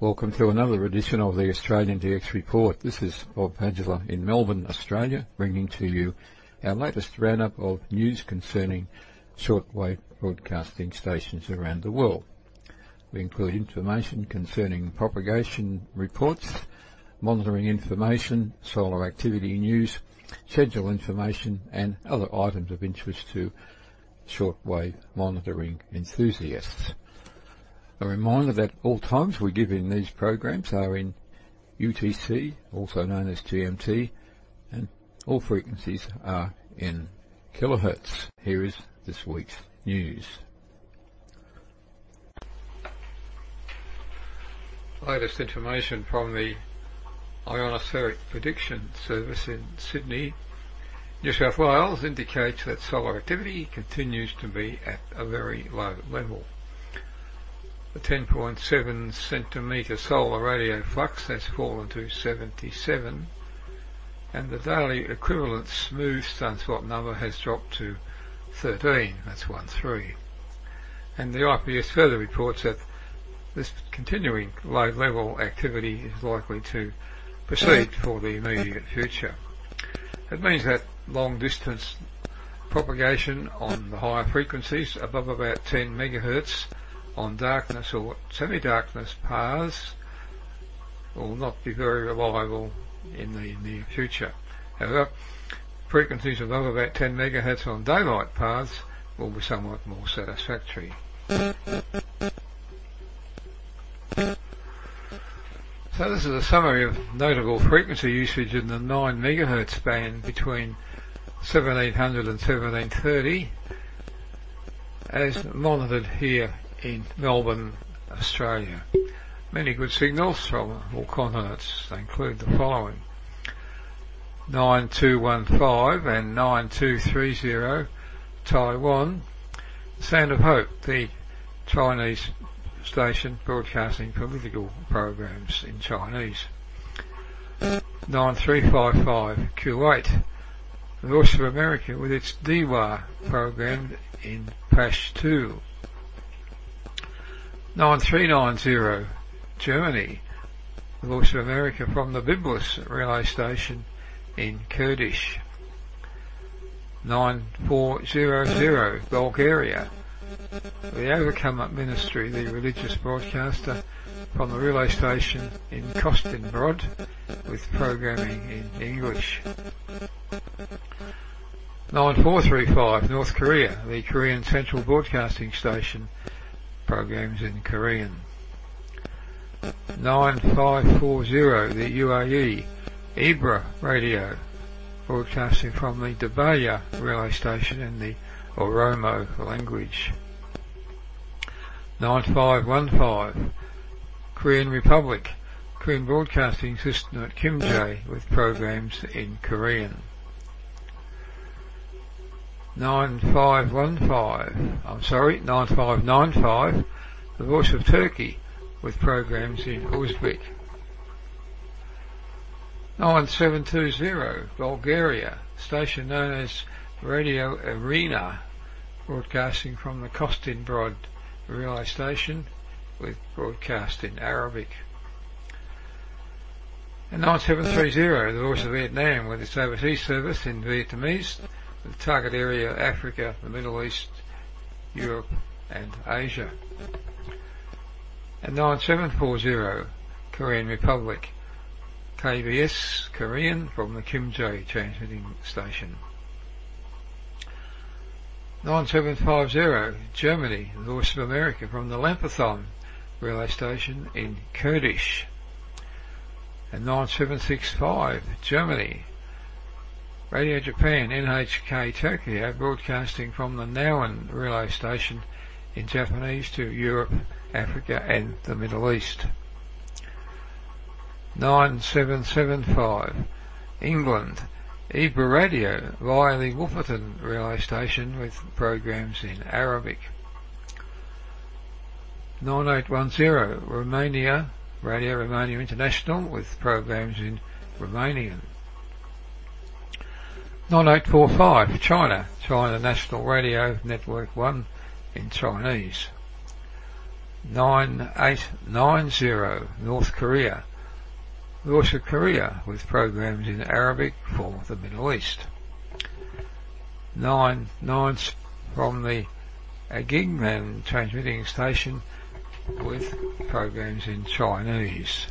Welcome to another edition of the Australian DX Report. This is Bob Padula in Melbourne, Australia, bringing to you our latest roundup of news concerning shortwave broadcasting stations around the world. We include information concerning propagation reports, monitoring information, solar activity news, schedule information and other items of interest to shortwave monitoring enthusiasts. A reminder that all times we give in these programs are in UTC, also known as GMT, and all frequencies are in kilohertz. Here is this week's news. Latest information from the Ionospheric Prediction Service in Sydney, New South Wales indicates that solar activity continues to be at a very low level. The 10.7 centimetre solar radio flux has fallen to 77 and the daily equivalent smooth sunspot number has dropped to 13, that's 1 3. And the IPS further reports that this continuing low level activity is likely to proceed for the immediate future. It means that long distance propagation on the higher frequencies above about 10 megahertz on darkness or semi-darkness paths will not be very reliable in the near future. However, frequencies above about 10 megahertz on daylight paths will be somewhat more satisfactory. So this is a summary of notable frequency usage in the 9 megahertz band between 1700 and 1730 as monitored here in Melbourne, Australia. Many good signals from all continents. They include the following. 9215 and 9230 Taiwan. Sound of Hope, the Chinese station broadcasting political programs in Chinese. 9355 Kuwait, the Voice of America with its Deewa program in Pashto. 9390 Germany, the Voice of America from the Biblis relay station in Kurdish. 9400 Bulgaria, the Overcomer Ministry, the religious broadcaster from the relay station in Kostinbrod with programming in English. 9435 North Korea, the Korean Central Broadcasting Station programs in Korean. 9540, the UAE, Ibra radio, broadcasting from the Dhabbaya relay station in the Oromo language. 9515, Korean Republic, Korean Broadcasting System at Kimjae with programs in Korean. 9515, I'm sorry, 9595, the voice of Turkey with programs in Uzbek. 9720, Bulgaria, station known as Radio Arena, broadcasting from the Kostinbrod relay station with broadcast in Arabic. And 9730, the voice of Vietnam with its overseas service in Vietnamese, target area Africa, the Middle East, Europe and Asia. And 9740 Korean Republic, KBS Korean from the Kim Kimjae transmitting station. 9750 Germany, the Voice of America from the Lampertheim relay station in Kurdish. And 9765 Germany, Radio Japan NHK Tokyo broadcasting from the Nauen relay station in Japanese to Europe, Africa and the Middle East. 9775 England Ibra Radio via the Woofferton relay station with programs in Arabic. 9810 Romania Radio Romania International with programs in Romanian. 9845 China, China National Radio Network 1 in Chinese. 9890 North Korea. Of Korea with programs in Arabic for the Middle East. 99 from the Agignan transmitting station with programs in Chinese.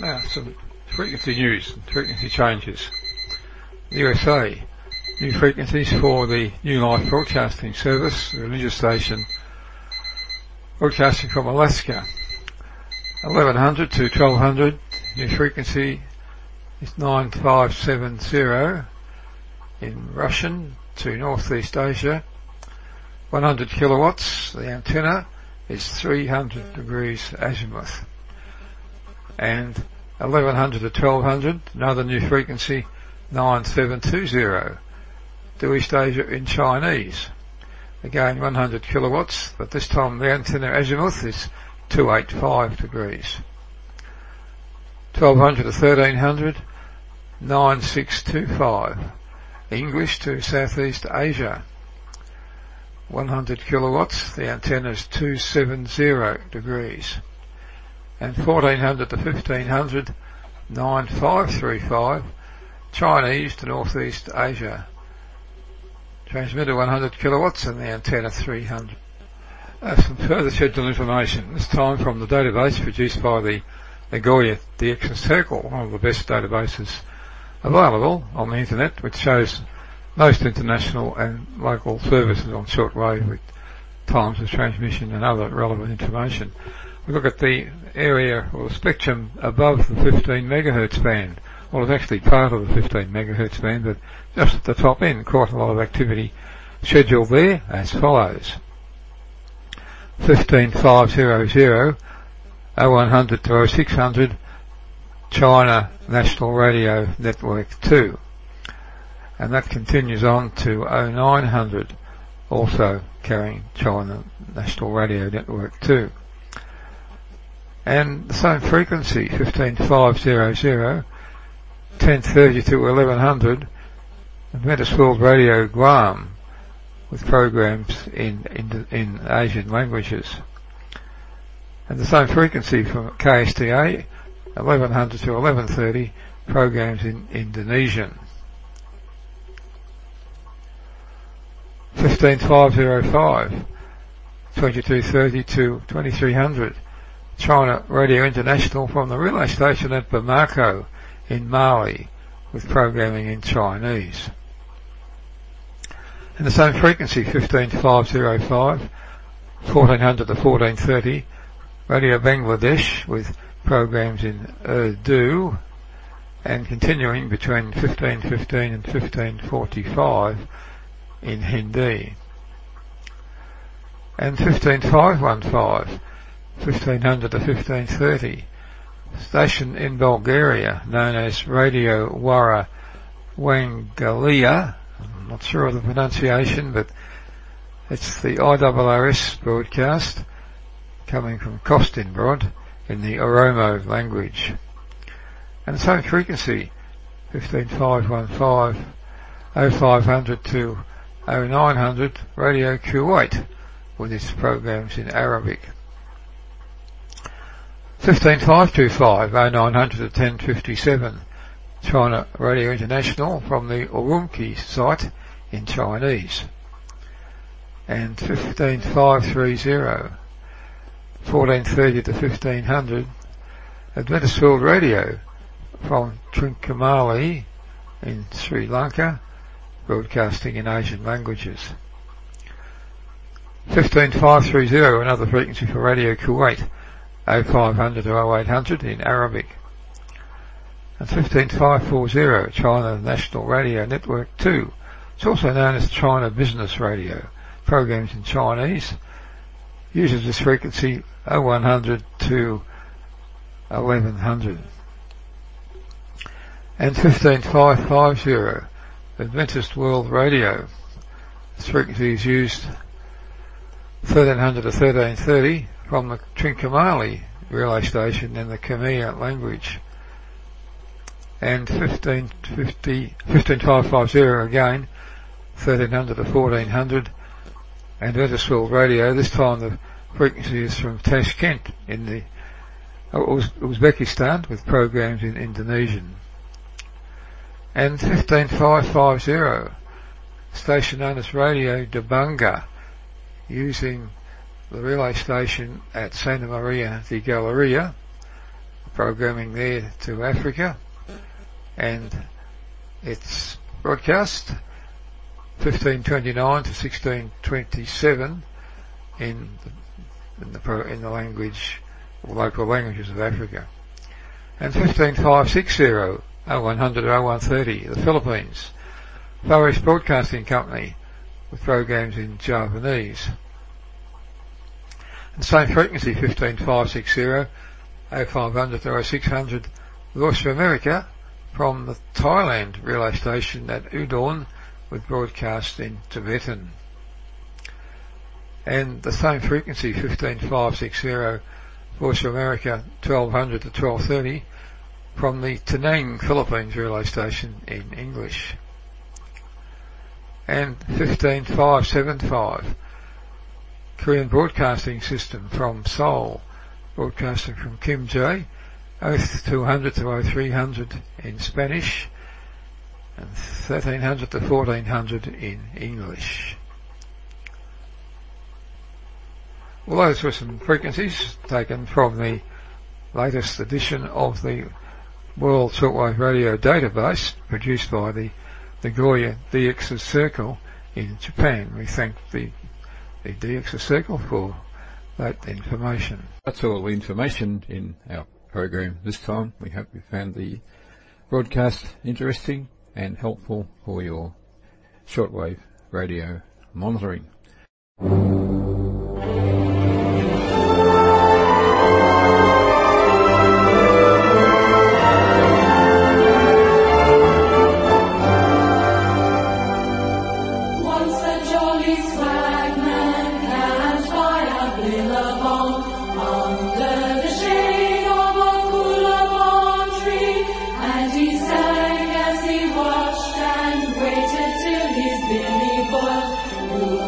Now, some frequency news frequency changes. The USA, new frequencies for the New Life Broadcasting Service, the religious station, broadcasting from Alaska. 1100 to 1200, new frequency is 9570 in Russian to Northeast Asia. 100 kilowatts, the antenna is 300 degrees azimuth. And 1100 to 1200, another new frequency, 9720 to East Asia in Chinese. Again 100 kilowatts, but this time the antenna azimuth is 285 degrees. 1200 to 1300, 9625. English to Southeast Asia. 100 kilowatts, the antenna is 270 degrees. And 1400 to 1500, 9535, Chinese to Northeast Asia. Transmitter 100 kilowatts and the antenna 300. Uh, some further schedule information, this time from the database produced by the Nagoya DX Circle, one of the best databases available on the internet, which shows most international and local services on shortwave with times of transmission and other relevant information. Look at the area or spectrum above the 15 megahertz band. Well, it's actually part of the 15 megahertz band, but just at the top end, quite a lot of activity scheduled there as follows. 15500, 0100 to 0600, China National Radio Network 2. And that continues on to 0900, also carrying China National Radio Network 2. And the same frequency, 15500, 1030 to 1100, Adventist World Radio Guam, with programs in, in, in Asian languages. And the same frequency from KSTA, 1100 to 1130, programs in Indonesian. 15505, 2230 to 2300, China Radio International from the relay station at Bamako, in Mali with programming in Chinese. And the same frequency, 15505, 1400 to 1430, Radio Bangladesh with programs in Urdu and continuing between 1515 and 1545 in Hindi. And 15515, 1500 to 1530, station in Bulgaria known as Radio Wara Wangalia. I'm not sure of the pronunciation, but it's the IRRS broadcast coming from Kostinbrod in the Oromo language. And the same frequency, 15515, 0500 to 0900, Radio Kuwait, with its programs in Arabic. 15525 0900 1057 China Radio International from the Urumqi site in Chinese. And 15530 1430 to 1500 Adventist Radio from Trincomalee in Sri Lanka broadcasting in Asian languages. 15530 another frequency for Radio Kuwait 0500 to 0800 in Arabic. And 15540 China National Radio Network 2. It's also known as China Business Radio. Programs in Chinese. Uses this frequency 0100 to 1100. And 15550 Adventist World Radio. This frequency is used 1300 to 1330 from the Trincomalee relay station in the Khmer language. and 1550, 15550 again, 1300 to 1400, and Ethersfield Radio. This time the frequency is from Tashkent in the uh, Uzbekistan with programs in Indonesian. And 15550, station known as Radio Dabanga, using the relay station at Santa Maria di Galeria, programming there to Africa, and it's broadcast 1529 to 1627 in the, in the, in the language, local languages of Africa. And 15560, 0100 0130, the Philippines. Far East Broadcasting Company with programs in Javanese. And same frequency, 15560, 0500 to 0600, Voice of America from the Thailand relay station at Udon with broadcast in Tibetan. And the same frequency, 15560, Voice of America, 1200 to 1230, from the Tinang, Philippines relay station in English. And 15575, Korean Broadcasting System from Seoul, broadcasting from Kimjae, 0200 to 0300 in Spanish, and 1300 to 1400 in English. Well, those were some frequencies taken from the latest edition of the World Shortwave Radio database produced by the Nagoya DX Circle in Japan. We thank the, the DX Circle for that information. That's all the information in our program this time. We hope you found the broadcast interesting and helpful for your shortwave radio monitoring. you.